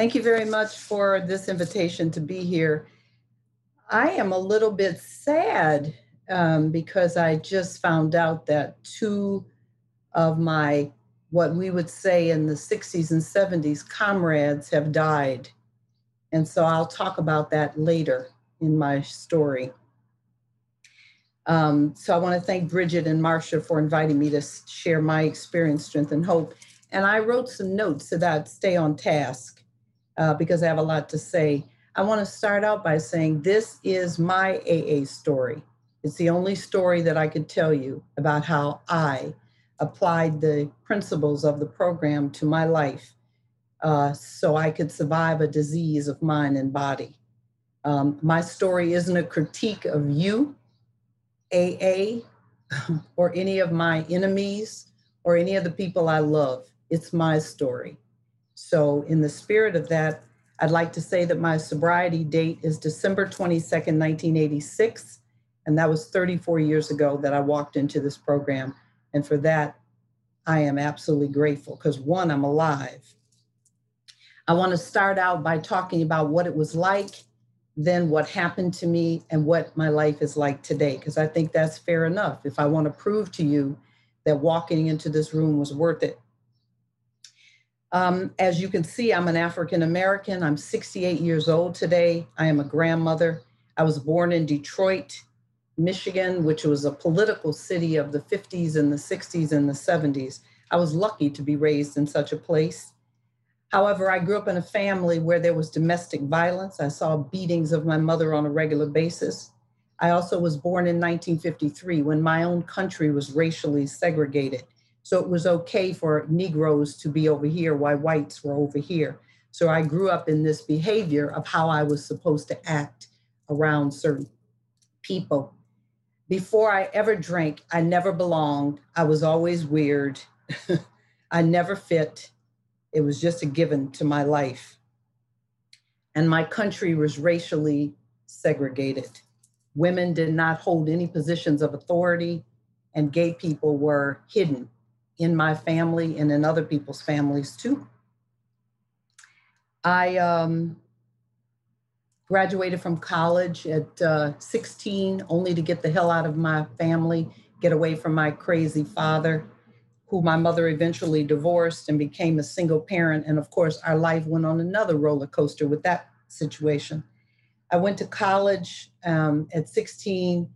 Thank you very much for this invitation to be here. I am a little bit sad um, because I just found out that two of my, what we would say in the 60s and 70s, comrades have died. And so I'll talk about that later in my story. Um, so I want to thank Bridget and Marcia for inviting me to share my experience, strength, and hope. And I wrote some notes so that I'd stay on task uh, because I have a lot to say. I want to start out by saying this is my AA story. It's the only story that I could tell you about how I applied the principles of the program to my life uh, so I could survive a disease of mind and body. Um, my story isn't a critique of you, AA, or any of my enemies, or any of the people I love. It's my story. So, in the spirit of that, I'd like to say that my sobriety date is December 22nd, 1986. And that was 34 years ago that I walked into this program. And for that, I am absolutely grateful because one, I'm alive. I want to start out by talking about what it was like, then what happened to me, and what my life is like today, because I think that's fair enough. If I want to prove to you that walking into this room was worth it. Um, as you can see, I'm an African American. I'm 68 years old today. I am a grandmother. I was born in Detroit, Michigan, which was a political city of the 50s and the 60s and the 70s. I was lucky to be raised in such a place. However, I grew up in a family where there was domestic violence. I saw beatings of my mother on a regular basis. I also was born in 1953 when my own country was racially segregated. So it was okay for Negroes to be over here while whites were over here. So I grew up in this behavior of how I was supposed to act around certain people. Before I ever drank, I never belonged. I was always weird. I never fit. It was just a given to my life. And my country was racially segregated. Women did not hold any positions of authority, and gay people were hidden in my family and in other people's families too. I um, graduated from college at uh, 16 only to get the hell out of my family, get away from my crazy father, who my mother eventually divorced and became a single parent. And of course, our life went on another roller coaster with that situation. I went to college um, at 16.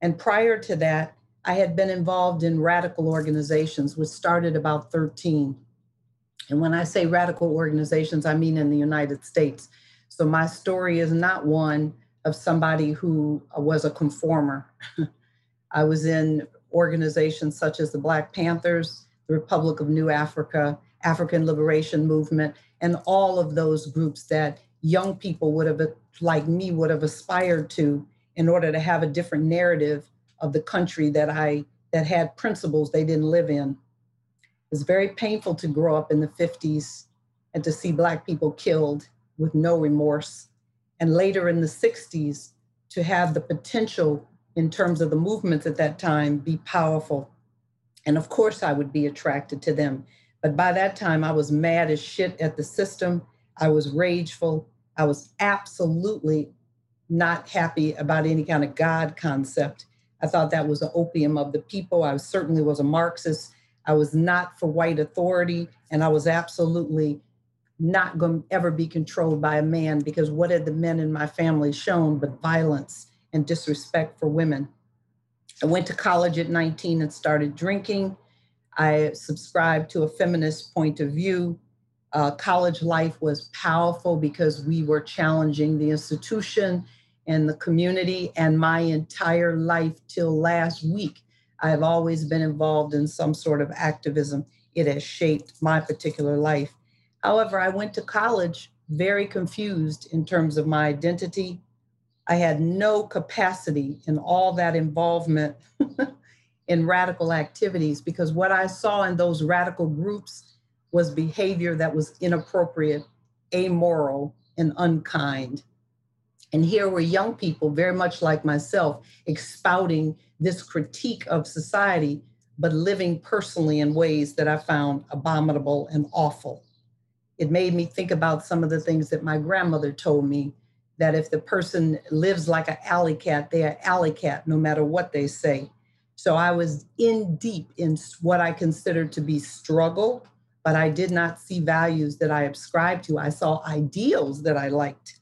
And prior to that, I had been involved in radical organizations, which started about 13. And when I say radical organizations, I mean in the United States. So my story is not one of somebody who was a conformer. I was in organizations such as the Black Panthers, the Republic of New Africa, African Liberation Movement, and all of those groups that young people would have, like me, would have aspired to in order to have a different narrative of the country that I that had principles they didn't live in. It was very painful to grow up in the 50s and to see Black people killed with no remorse. And later in the 60s, to have the potential in terms of the movements at that time be powerful. And of course, I would be attracted to them. But by that time, I was mad as shit at the system. I was rageful. I was absolutely not happy about any kind of God concept. I thought that was the opium of the people. I certainly was a Marxist. I was not for white authority, and I was absolutely not going to ever be controlled by a man because what had the men in my family shown but violence and disrespect for women? I went to college at 19 and started drinking. I subscribed to a feminist point of view. Uh, college life was powerful because we were challenging the institution and the community and my entire life till last week. I've always been involved in some sort of activism. It has shaped my particular life. However, I went to college very confused in terms of my identity. I had no capacity in all that involvement in radical activities because what I saw in those radical groups was behavior that was inappropriate, amoral, and unkind. And here were young people, very much like myself, expouting this critique of society, but living personally in ways that I found abominable and awful. It made me think about some of the things that my grandmother told me that if the person lives like an alley cat, they're alley cat no matter what they say. So I was in deep in what I considered to be struggle, but I did not see values that I ascribed to. I saw ideals that I liked.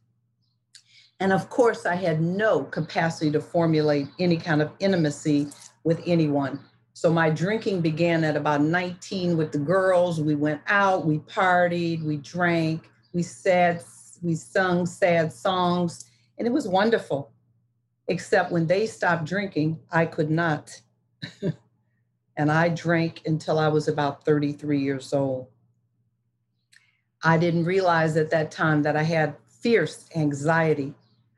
And of course, I had no capacity to formulate any kind of intimacy with anyone. So my drinking began at about 19 with the girls. We went out, we partied, we drank, we said, we sung sad songs, and it was wonderful. Except when they stopped drinking, I could not. and I drank until I was about 33 years old. I didn't realize at that time that I had fierce anxiety.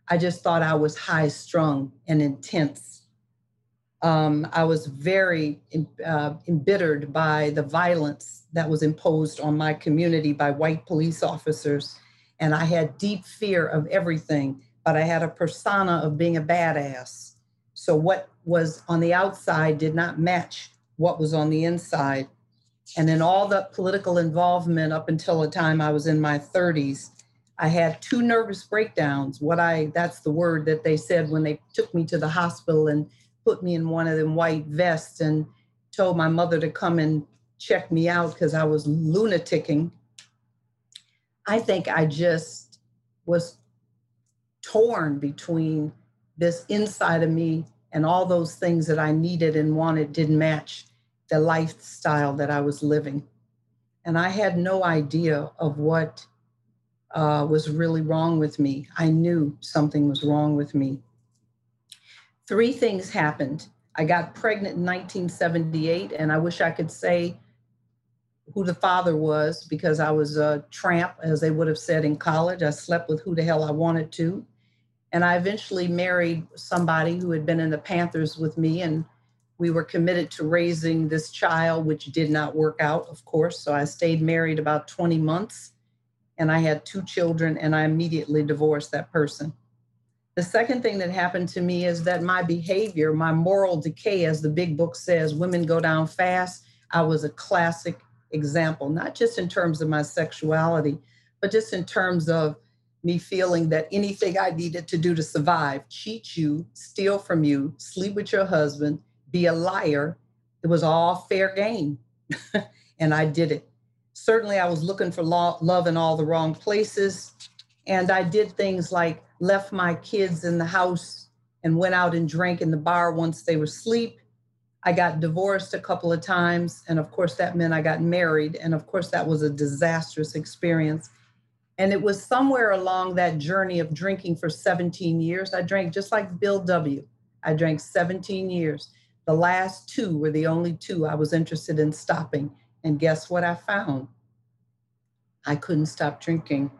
I just thought I was high strung and intense. Um, I was very uh, embittered by the violence that was imposed on my community by white police officers. And I had deep fear of everything, but I had a persona of being a badass. So what was on the outside did not match what was on the inside. And in all the political involvement up until the time I was in my 30s, I had two nervous breakdowns. What I that's the word that they said when they took me to the hospital and put me in one of them white vests and told my mother to come and check me out because I was lunaticking. I think I just was torn between this inside of me and all those things that I needed and wanted didn't match the lifestyle that I was living. And I had no idea of what uh, was really wrong with me. I knew something was wrong with me. Three things happened. I got pregnant in 1978, and I wish I could say who the father was because I was a tramp, as they would have said in college. I slept with who the hell I wanted to. And I eventually married somebody who had been in the Panthers with me, and we were committed to raising this child, which did not work out, of course. So I stayed married about 20 months, and I had two children, and I immediately divorced that person. The second thing that happened to me is that my behavior, my moral decay, as the big book says, women go down fast. I was a classic example, not just in terms of my sexuality, but just in terms of me feeling that anything I needed to do to survive, cheat you, steal from you, sleep with your husband, be a liar, it was all fair game. and I did it. Certainly, I was looking for lo- love in all the wrong places. And I did things like left my kids in the house and went out and drank in the bar once they were asleep. I got divorced a couple of times. And of course, that meant I got married. And of course, that was a disastrous experience. And it was somewhere along that journey of drinking for 17 years. I drank just like Bill W. I drank 17 years. The last two were the only two I was interested in stopping. And guess what I found? I couldn't stop drinking.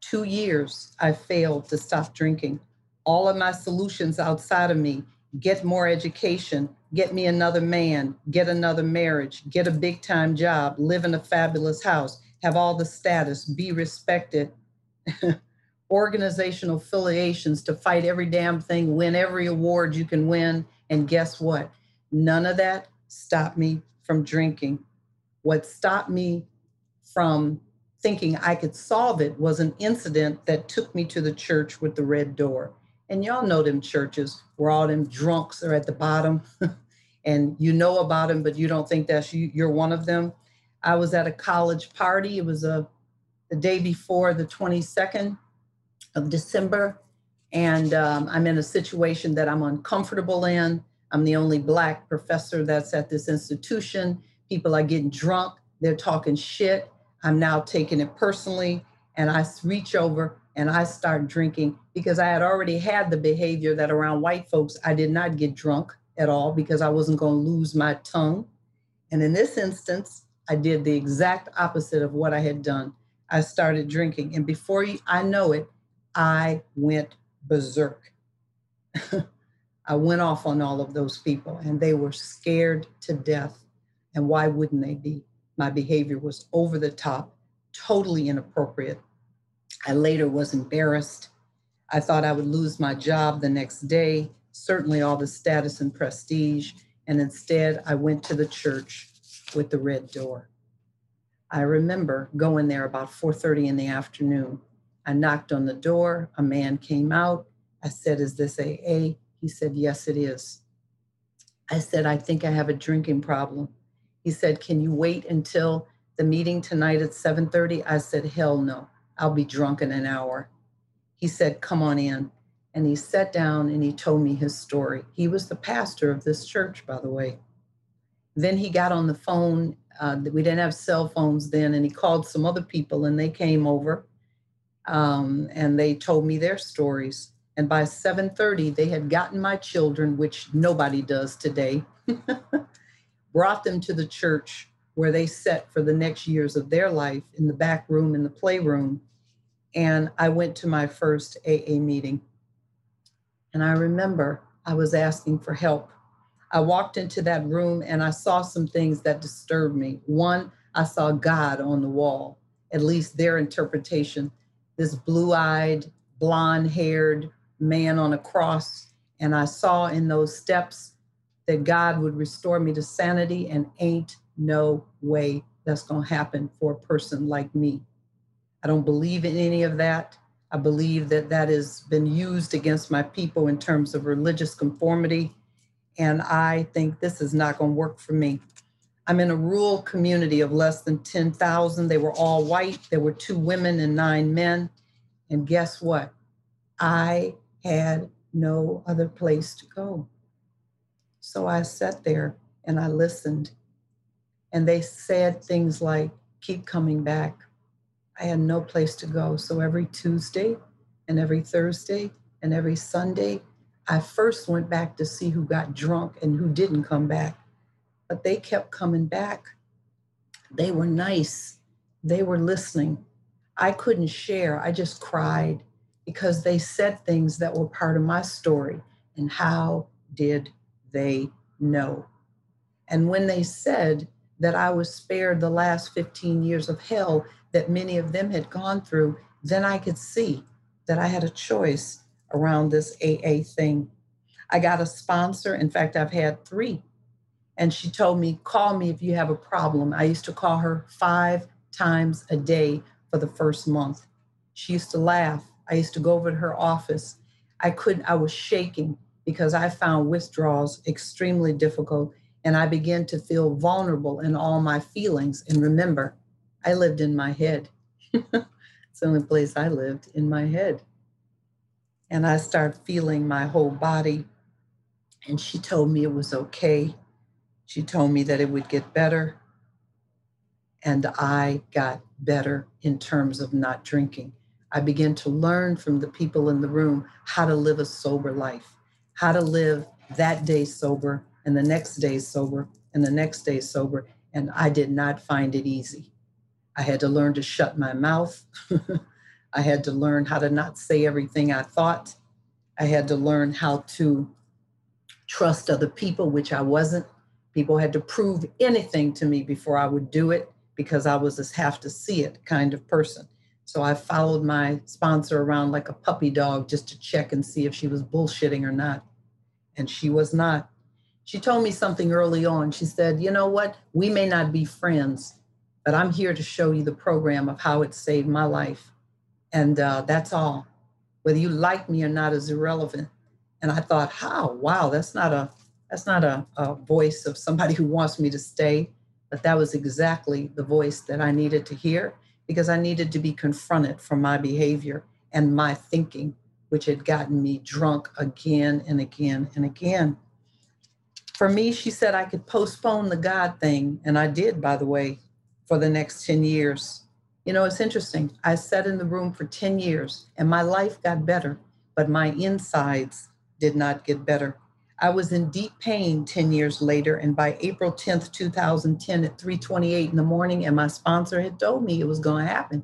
Two years I failed to stop drinking. All of my solutions outside of me get more education, get me another man, get another marriage, get a big time job, live in a fabulous house have all the status, be respected, organizational affiliations to fight every damn thing, win every award you can win. And guess what? None of that stopped me from drinking. What stopped me from thinking I could solve it was an incident that took me to the church with the red door. And y'all know them churches where all them drunks are at the bottom and you know about them, but you don't think that's you, you're one of them. I was at a college party. It was a the day before the 22nd of December, and um, I'm in a situation that I'm uncomfortable in. I'm the only black professor that's at this institution. People are getting drunk. They're talking shit. I'm now taking it personally, and I reach over and I start drinking because I had already had the behavior that around white folks I did not get drunk at all because I wasn't going to lose my tongue. And in this instance, I did the exact opposite of what I had done. I started drinking, and before I know it, I went berserk. I went off on all of those people, and they were scared to death. And why wouldn't they be? My behavior was over the top, totally inappropriate. I later was embarrassed. I thought I would lose my job the next day, certainly all the status and prestige. And instead, I went to the church with the red door. I remember going there about 4:30 in the afternoon. I knocked on the door, a man came out. I said, "Is this AA?" He said, "Yes, it is." I said, "I think I have a drinking problem." He said, "Can you wait until the meeting tonight at 7:30?" I said, "Hell no. I'll be drunk in an hour." He said, "Come on in." And he sat down and he told me his story. He was the pastor of this church, by the way. Then he got on the phone. Uh, we didn't have cell phones then, and he called some other people, and they came over, um, and they told me their stories. And by 7:30, they had gotten my children, which nobody does today, brought them to the church where they sat for the next years of their life in the back room in the playroom. And I went to my first AA meeting. And I remember I was asking for help. I walked into that room and I saw some things that disturbed me. One, I saw God on the wall, at least their interpretation. This blue eyed, blonde haired man on a cross. And I saw in those steps that God would restore me to sanity, and ain't no way that's going to happen for a person like me. I don't believe in any of that. I believe that that has been used against my people in terms of religious conformity. And I think this is not going to work for me. I'm in a rural community of less than 10,000. They were all white. There were two women and nine men. And guess what? I had no other place to go. So I sat there and I listened. And they said things like, keep coming back. I had no place to go. So every Tuesday and every Thursday and every Sunday, I first went back to see who got drunk and who didn't come back. But they kept coming back. They were nice, they were listening. I couldn't share, I just cried because they said things that were part of my story. And how did they know? And when they said that I was spared the last 15 years of hell, that many of them had gone through, then I could see that I had a choice around this AA thing. I got a sponsor. In fact, I've had three. And she told me, call me if you have a problem. I used to call her five times a day for the first month. She used to laugh. I used to go over to her office. I couldn't, I was shaking because I found withdrawals extremely difficult. And I began to feel vulnerable in all my feelings. And remember, I lived in my head. it's the only place I lived in my head. And I started feeling my whole body. And she told me it was okay. She told me that it would get better. And I got better in terms of not drinking. I began to learn from the people in the room how to live a sober life, how to live that day sober and the next day sober and the next day sober. And I did not find it easy. I had to learn to shut my mouth. I had to learn how to not say everything I thought. I had to learn how to trust other people, which I wasn't. People had to prove anything to me before I would do it because I was this have to see it kind of person. So I followed my sponsor around like a puppy dog just to check and see if she was bullshitting or not. And she was not. She told me something early on. She said, You know what? We may not be friends, but I'm here to show you the program of how it saved my life. And uh, that's all. Whether you like me or not is irrelevant. And I thought, how? Wow, that's not a that's not a, a voice of somebody who wants me to stay. But that was exactly the voice that I needed to hear because I needed to be confronted for my behavior and my thinking, which had gotten me drunk again and again and again. For me, she said I could postpone the God thing, and I did, by the way, for the next 10 years. You know, it's interesting. I sat in the room for 10 years and my life got better, but my insides did not get better. I was in deep pain 10 years later, and by April 10th, 2010, at 3:28 in the morning, and my sponsor had told me it was going to happen.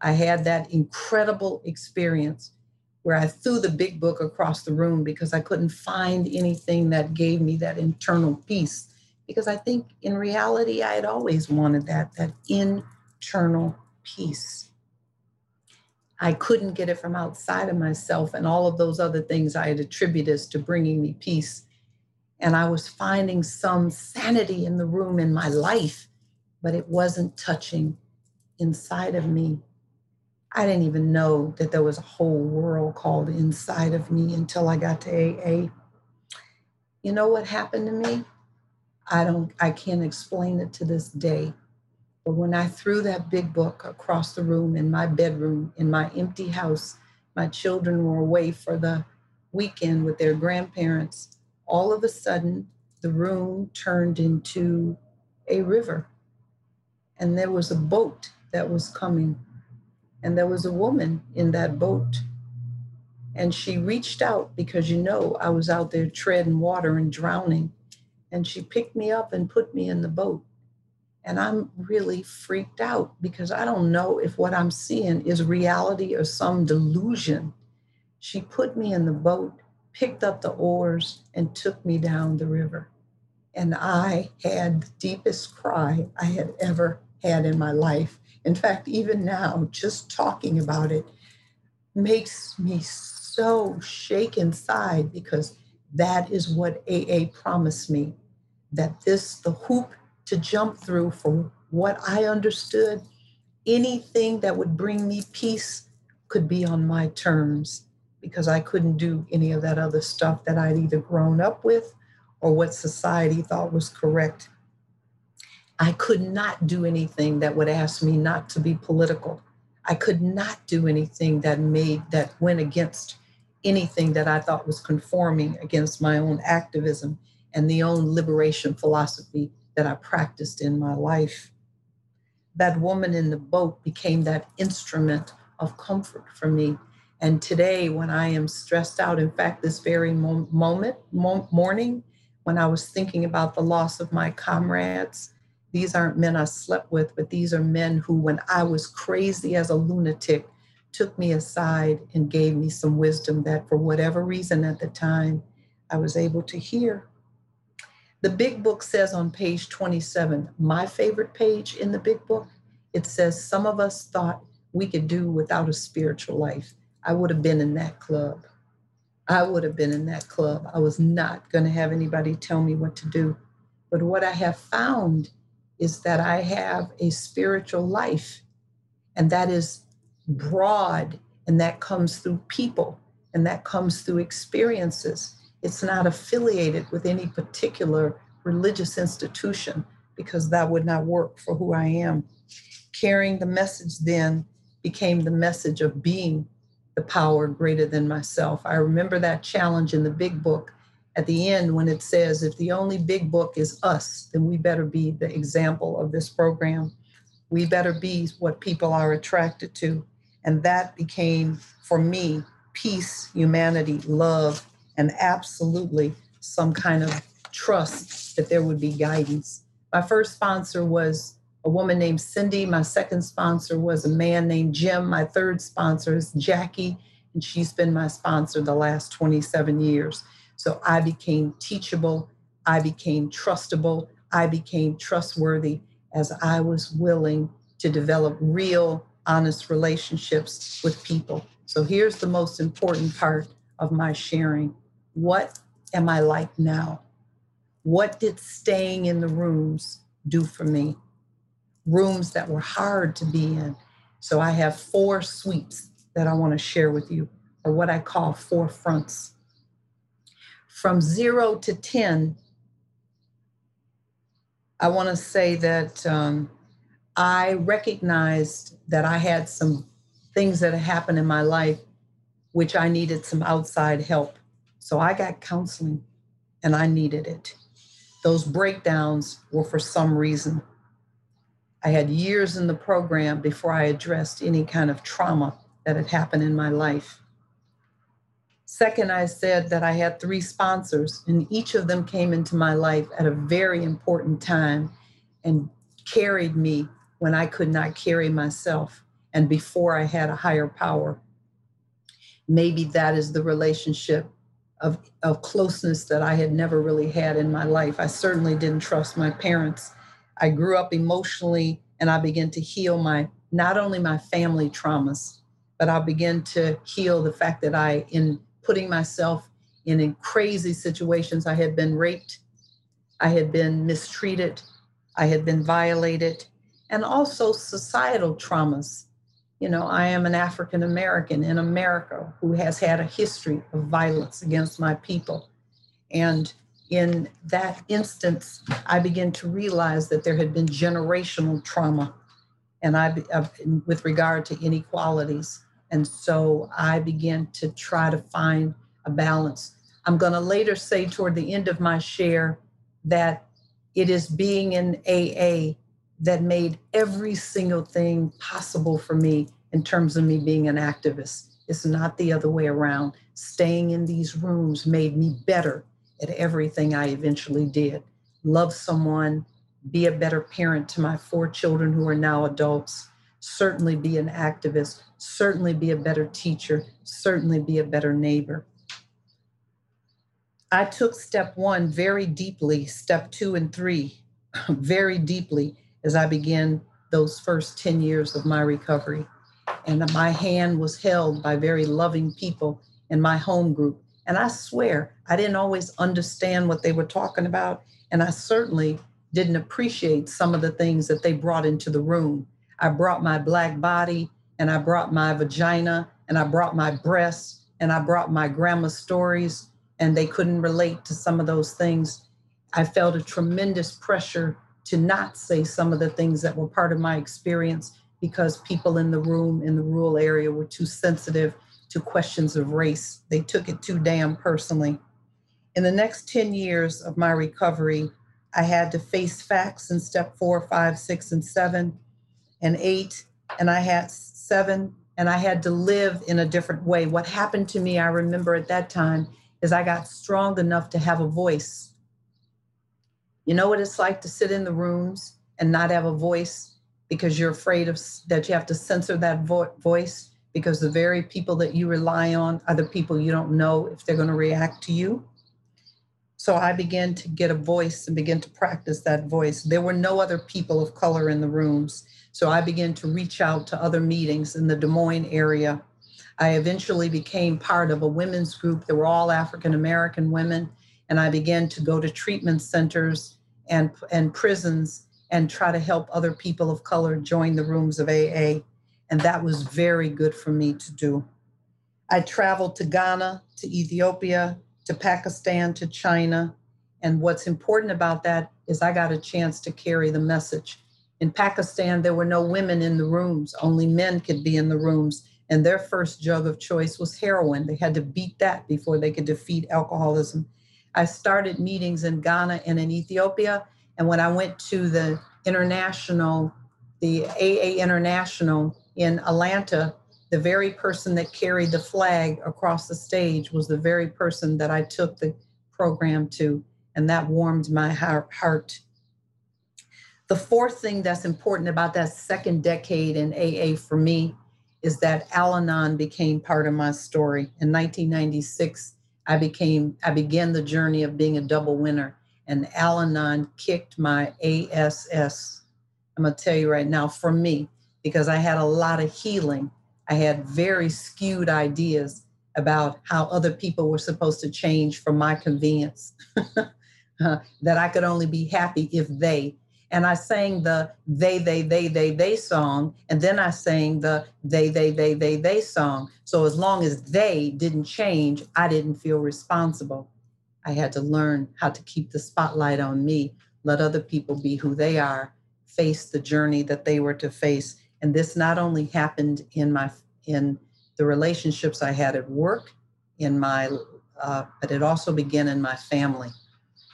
I had that incredible experience where I threw the big book across the room because I couldn't find anything that gave me that internal peace because I think in reality, I had always wanted that, that internal peace. I couldn't get it from outside of myself, and all of those other things I had attributed as to bringing me peace. And I was finding some sanity in the room in my life but it wasn't touching inside of me. I didn't even know that there was a whole world called inside of me until I got to AA. You know what happened to me? I don't I can't explain it to this day. But when I threw that big book across the room in my bedroom in my empty house, my children were away for the weekend with their grandparents. All of a sudden, the room turned into a river. And there was a boat that was coming. And there was a woman in that boat. And she reached out because you know I was out there treading water and drowning. And she picked me up and put me in the boat. And I'm really freaked out because I don't know if what I'm seeing is reality or some delusion. She put me in the boat, picked up the oars, and took me down the river. And I had the deepest cry I had ever had in my life. In fact, even now, just talking about it makes me so shake inside because that is what AA promised me that this, the hoop to jump through for what I understood. Anything that would bring me peace could be on my terms because I couldn't do any of that other stuff that I'd either grown up with or what society thought was correct. I could not do anything that would ask me not to be political. I could not do anything that made that went against anything that I thought was conforming against my own activism and the own liberation philosophy that I practiced in my life. That woman in the boat became that instrument of comfort for me. And today, when I am stressed out, in fact, this very moment, morning, when I was thinking about the loss of my comrades, these aren't men I slept with, but these are men who, when I was crazy as a lunatic, took me aside and gave me some wisdom that, for whatever reason at the time, I was able to hear. The big book says on page 27, my favorite page in the big book, it says, Some of us thought we could do without a spiritual life. I would have been in that club. I would have been in that club. I was not going to have anybody tell me what to do. But what I have found is that I have a spiritual life, and that is broad, and that comes through people, and that comes through experiences. It's not affiliated with any particular religious institution because that would not work for who I am. Carrying the message then became the message of being the power greater than myself. I remember that challenge in the big book at the end when it says, if the only big book is us, then we better be the example of this program. We better be what people are attracted to. And that became, for me, peace, humanity, love, and absolutely some kind of trust that there would be guidance. My first sponsor was a woman named Cindy. My second sponsor was a man named Jim. My third sponsor is Jackie, and she's been my sponsor the last 27 years. So I became teachable, I became trustable, I became trustworthy as I was willing to develop real, honest relationships with people. So here's the most important part of my sharing what am I like now? What did staying in the rooms do for me? Rooms that were hard to be in. So I have four sweeps that I want to share with you, or what I call four fronts. From zero to 10, I want to say that um, I recognized that I had some things that had happened in my life which I needed some outside help. So I got counseling and I needed it. Those breakdowns were for some reason. I had years in the program before I addressed any kind of trauma that had happened in my life. Second, I said that I had three sponsors, and each of them came into my life at a very important time and carried me when I could not carry myself and before I had a higher power. Maybe that is the relationship of, of closeness that I had never really had in my life. I certainly didn't trust my parents. I grew up emotionally and I began to heal my not only my family traumas, but I began to heal the fact that I, in putting myself in, in crazy situations, I had been raped, I had been mistreated, I had been violated, and also societal traumas. You know, I am an African American in America who has had a history of violence against my people. And in that instance, I began to realize that there had been generational trauma and I, uh, with regard to inequalities. And so I began to try to find a balance. I'm going to later say toward the end of my share that it is being in AA that made every single thing possible for me in terms of me being an activist. It's not the other way around. Staying in these rooms made me better at everything I eventually did. Love someone, be a better parent to my four children who are now adults, certainly be an activist, certainly be a better teacher, certainly be a better neighbor. I took step one very deeply, step two and three very deeply as I began those first 10 years of my recovery. And my hand was held by very loving people in my home group. And I swear, I didn't always understand what they were talking about. And I certainly didn't appreciate some of the things that they brought into the room. I brought my black body, and I brought my vagina, and I brought my breasts, and I brought my grandma's stories and they couldn't relate to some of those things. I felt a tremendous pressure to not say some of the things that were part of my experience because people in the room in the rural area were too sensitive to questions of race. They took it too damn personally. In the next 10 years of my recovery, I had to face facts in step four, five, six, and seven, and eight, and I had seven, and I had to live in a different way. What happened to me, I remember at that time, is I got strong enough to have a voice. You know what it's like to sit in the rooms and not have a voice because you're afraid of that you have to censor that vo- voice because the very people that you rely on are the people you don't know if they're going to react to you. So I began to get a voice and begin to practice that voice. There were no other people of color in the rooms. So I began to reach out to other meetings in the Des Moines area I eventually became part of a women's group that were all African American women, and I began to go to treatment centers and, and prisons and try to help other people of color join the rooms of AA. And that was very good for me to do. I traveled to Ghana, to Ethiopia, to Pakistan, to China. And what's important about that is I got a chance to carry the message. In Pakistan, there were no women in the rooms, only men could be in the rooms and their first drug of choice was heroin. They had to beat that before they could defeat alcoholism. I started meetings in Ghana and in Ethiopia. And when I went to the international, the AA International in Atlanta, the very person that carried the flag across the stage was the very person that I took the program to. And that warmed my heart. The fourth thing that's important about that second decade in AA for me is that Al Anon became part of my story. In 1996, I became I began the journey of being a double winner, and Al Anon kicked my ASS. I'm gonna tell you right now, for me, because I had a lot of healing. I had very skewed ideas about how other people were supposed to change for my convenience. that I could only be happy if they and I sang the they, they, they, they, they song, and then I sang the they, they, they, they, they song. So as long as they didn't change, I didn't feel responsible. I had to learn how to keep the spotlight on me, let other people be who they are, face the journey that they were to face. And this not only happened in my in the relationships I had at work, in my, uh, but it also began in my family.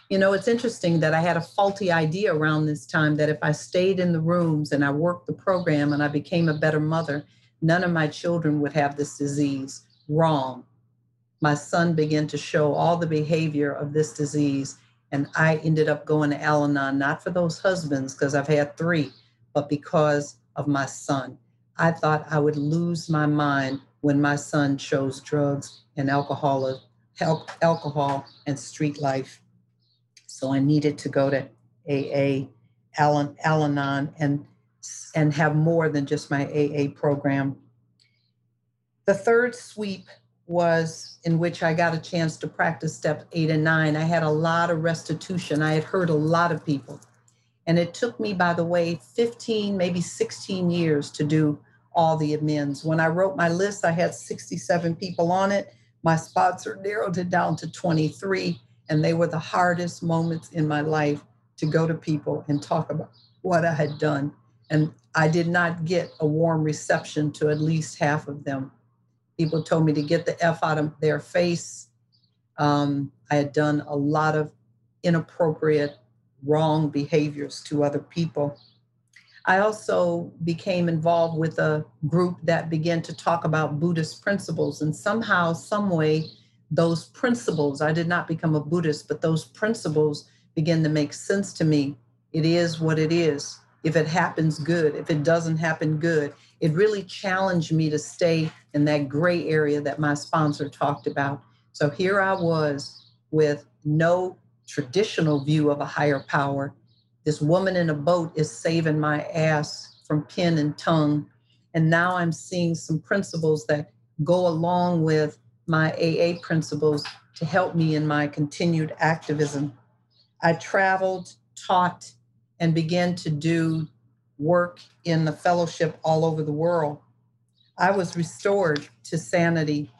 You know, it's interesting that I had a faulty idea around this time that if I stayed in the rooms and I worked the program and I became a better mother, none of my children would have this disease. Wrong. My son began to show all the behavior of this disease, and I ended up going to Al Anon, not for those husbands, because I've had three, but because of my son. I thought I would lose my mind when my son chose drugs and alcohol, alcohol and street life. So I needed to go to AA, Al Anon, and, and have more than just my AA program. The third sweep was in which I got a chance to practice step eight and nine. I had a lot of restitution. I had hurt a lot of people. And it took me, by the way, 15, maybe 16 years to do all the amends. When I wrote my list, I had 67 people on it. My sponsor narrowed it down to 23, and they were the hardest moments in my life to go to people and talk about what I had done. And I did not get a warm reception to at least half of them. People told me to get the F out of their face. Um, I had done a lot of inappropriate, wrong behaviors to other people. I also became involved with a group that began to talk about Buddhist principles, and somehow, some way, those principles, I did not become a Buddhist, but those principles begin to make sense to me. It is what it is. If it happens, good. If it doesn't happen, good. It really challenged me to stay in that gray area that my sponsor talked about. So here I was with no traditional view of a higher power. This woman in a boat is saving my ass from pen and tongue. And now I'm seeing some principles that go along with my AA principles to help me in my continued activism. I traveled, taught, and began to do work in the fellowship all over the world. I was restored to sanity.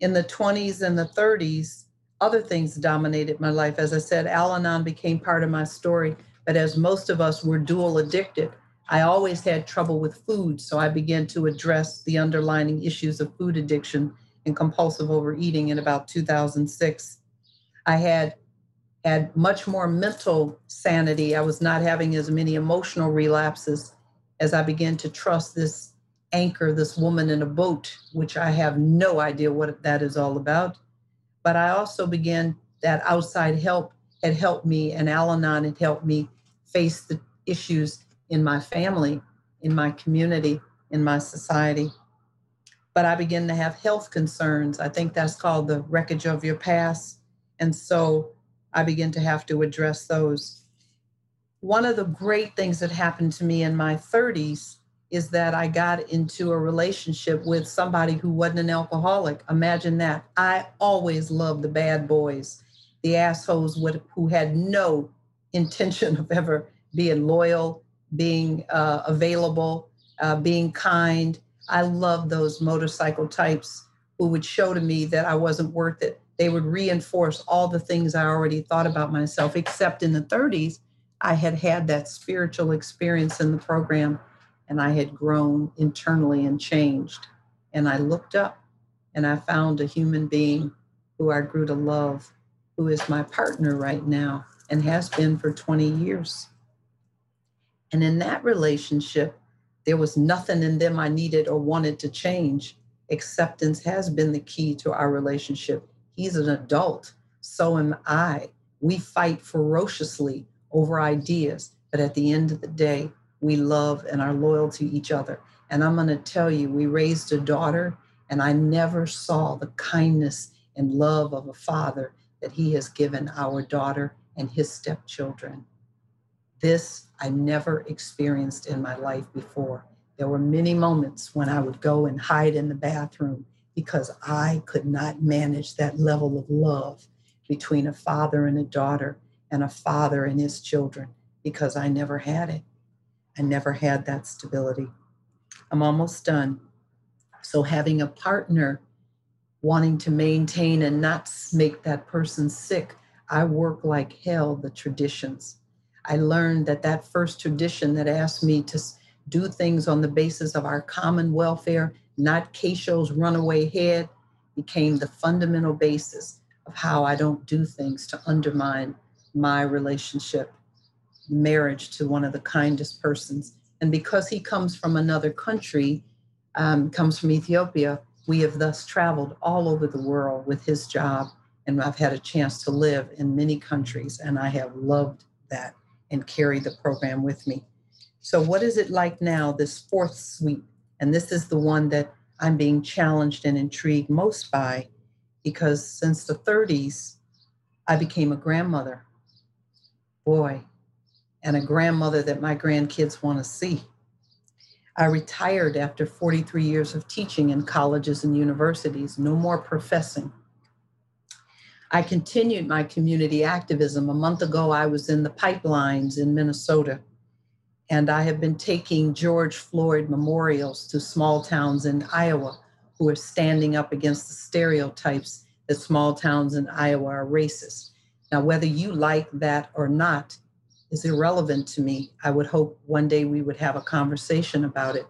In the 20s and the 30s, other things dominated my life. As I said, Al Anon became part of my story, but as most of us were dual addicted, I always had trouble with food. So I began to address the underlying issues of food addiction and compulsive overeating in about 2006. I had had much more mental sanity. I was not having as many emotional relapses as I began to trust this anchor, this woman in a boat, which I have no idea what that is all about. But I also began that outside help had helped me, and Al Anon had helped me face the issues in my family, in my community, in my society. But I began to have health concerns. I think that's called the wreckage of your past. And so I began to have to address those. One of the great things that happened to me in my 30s is that I got into a relationship with somebody who wasn't an alcoholic. Imagine that. I always loved the bad boys, the assholes who had no intention of ever being loyal, being uh, available, uh, being kind. I love those motorcycle types who would show to me that I wasn't worth it they would reinforce all the things I already thought about myself, except in the 30s, I had had that spiritual experience in the program and I had grown internally and changed. And I looked up and I found a human being who I grew to love, who is my partner right now and has been for 20 years. And in that relationship, there was nothing in them I needed or wanted to change. Acceptance has been the key to our relationship. He's an adult. So am I. We fight ferociously over ideas, but at the end of the day, we love and are loyal to each other. And I'm going to tell you, we raised a daughter, and I never saw the kindness and love of a father that he has given our daughter and his stepchildren. This I never experienced in my life before. There were many moments when I would go and hide in the bathroom because I could not manage that level of love between a father and a daughter and a father and his children because I never had it. I never had that stability. I'm almost done. So, having a partner wanting to maintain and not make that person sick, I work like hell the traditions. I learned that that first tradition that asked me to do things on the basis of our common welfare not Kesho's runaway head, became the fundamental basis of how I don't do things to undermine my relationship, marriage to one of the kindest persons. And because he comes from another country, um, comes from Ethiopia, we have thus traveled all over the world with his job. And I've had a chance to live in many countries, and I have loved that and carry the program with me. So, what is it like now, this fourth suite and this is the one that I'm being challenged and intrigued most by because since the 30s, I became a grandmother. Boy, and a grandmother that my grandkids want to see. I retired after 43 years of teaching in colleges and universities, no more professing. I continued my community activism. A month ago, I was in the pipelines in Minnesota And I have been taking George Floyd memorials to small towns in Iowa who are standing up against the stereotypes that small towns in Iowa are racist. Now, whether you like that or not is irrelevant to me. I would hope one day we would have a conversation about it.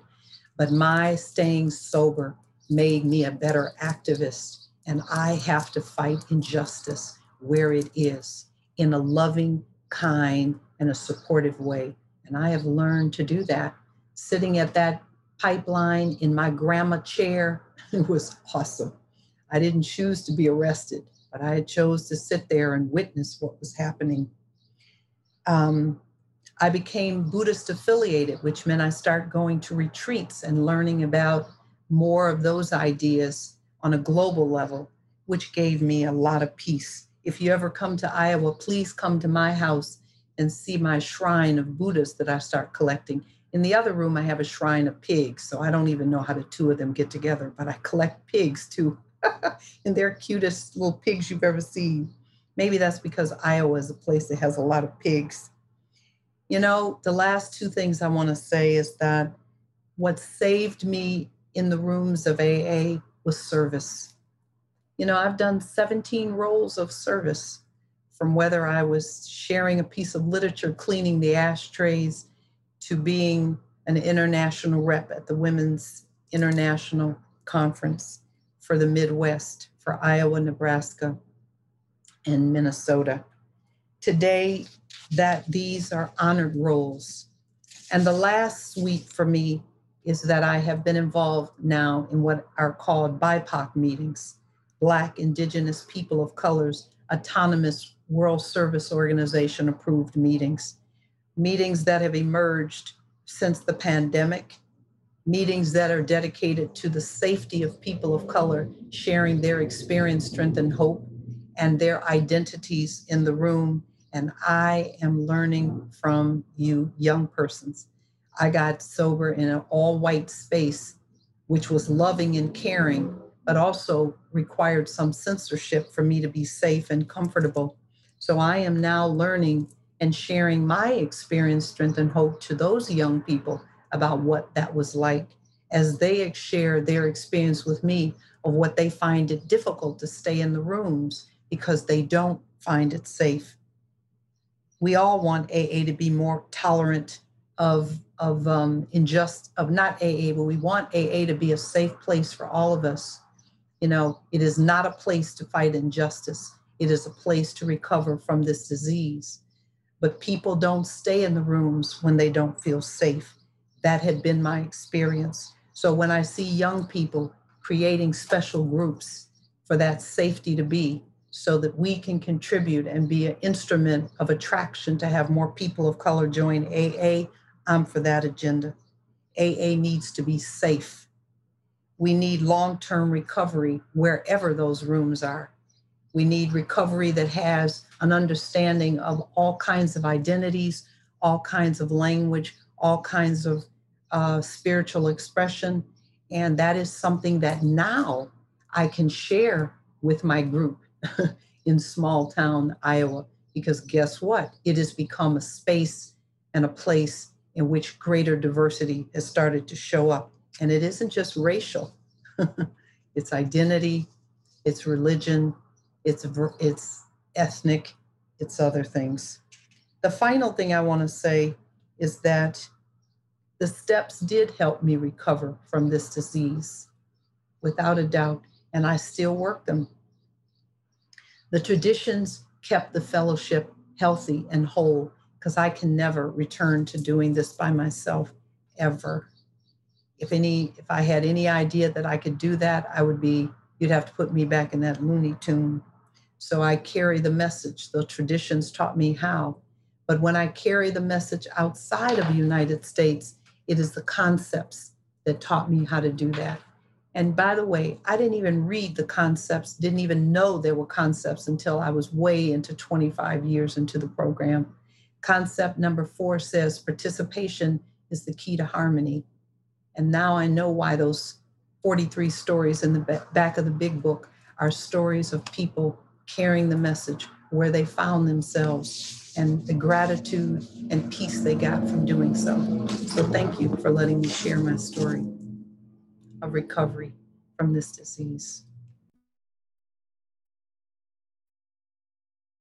But my staying sober made me a better activist, and I have to fight injustice where it is in a loving, kind, and a supportive way. And I have learned to do that. Sitting at that pipeline in my grandma chair it was awesome. I didn't choose to be arrested, but I chose to sit there and witness what was happening. Um, I became Buddhist affiliated, which meant I started going to retreats and learning about more of those ideas on a global level, which gave me a lot of peace. If you ever come to Iowa, please come to my house and see my shrine of Buddhas that I start collecting. In the other room, I have a shrine of pigs, so I don't even know how the two of them get together, but I collect pigs too. and they're cutest little pigs you've ever seen. Maybe that's because Iowa is a place that has a lot of pigs. You know, the last two things I want to say is that what saved me in the rooms of AA was service. You know, I've done 17 roles of service from whether I was sharing a piece of literature, cleaning the ashtrays, to being an international rep at the Women's International Conference for the Midwest, for Iowa, Nebraska, and Minnesota. Today, that these are honored roles. And the last sweet for me is that I have been involved now in what are called BIPOC meetings, Black, Indigenous, People of Colors, Autonomous World Service Organization approved meetings meetings that have emerged since the pandemic, meetings that are dedicated to the safety of people of color, sharing their experience, strength, and hope, and their identities in the room. And I am learning from you, young persons. I got sober in an all white space, which was loving and caring, but also required some censorship for me to be safe and comfortable. So I am now learning and sharing my experience, strength, and hope to those young people about what that was like as they share their experience with me of what they find it difficult to stay in the rooms because they don't find it safe. We all want AA to be more tolerant of of um, injust of not AA, but we want AA to be a safe place for all of us. You know, it is not a place to fight injustice. It is a place to recover from this disease but people don't stay in the rooms when they don't feel safe. That had been my experience. So when I see young people creating special groups for that safety to be, so that we can contribute and be an instrument of attraction to have more people of color join AA, I'm for that agenda. AA needs to be safe. We need long term recovery wherever those rooms are. We need recovery that has an understanding of all kinds of identities, all kinds of language, all kinds of uh, spiritual expression. And that is something that now I can share with my group in small town Iowa. Because guess what? It has become a space and a place in which greater diversity has started to show up. And it isn't just racial, it's identity, it's religion, it's it's ethnic, it's other things. The final thing I want to say is that the steps did help me recover from this disease, without a doubt, and I still work them. The traditions kept the fellowship healthy and whole because I can never return to doing this by myself ever. If any, if I had any idea that I could do that, I would be, you'd have to put me back in that Looney Tune so I carry the message. The traditions taught me how. But when I carry the message outside of the United States, it is the concepts that taught me how to do that. And by the way, I didn't even read the concepts, didn't even know there were concepts until I was way into 25 years into the program. Concept number four says participation is the key to harmony. And now I know why those 43 stories in the back of the big book are stories of people carrying the message, where they found themselves and the gratitude and peace they got from doing so. So thank you for letting me share my story of recovery from this disease.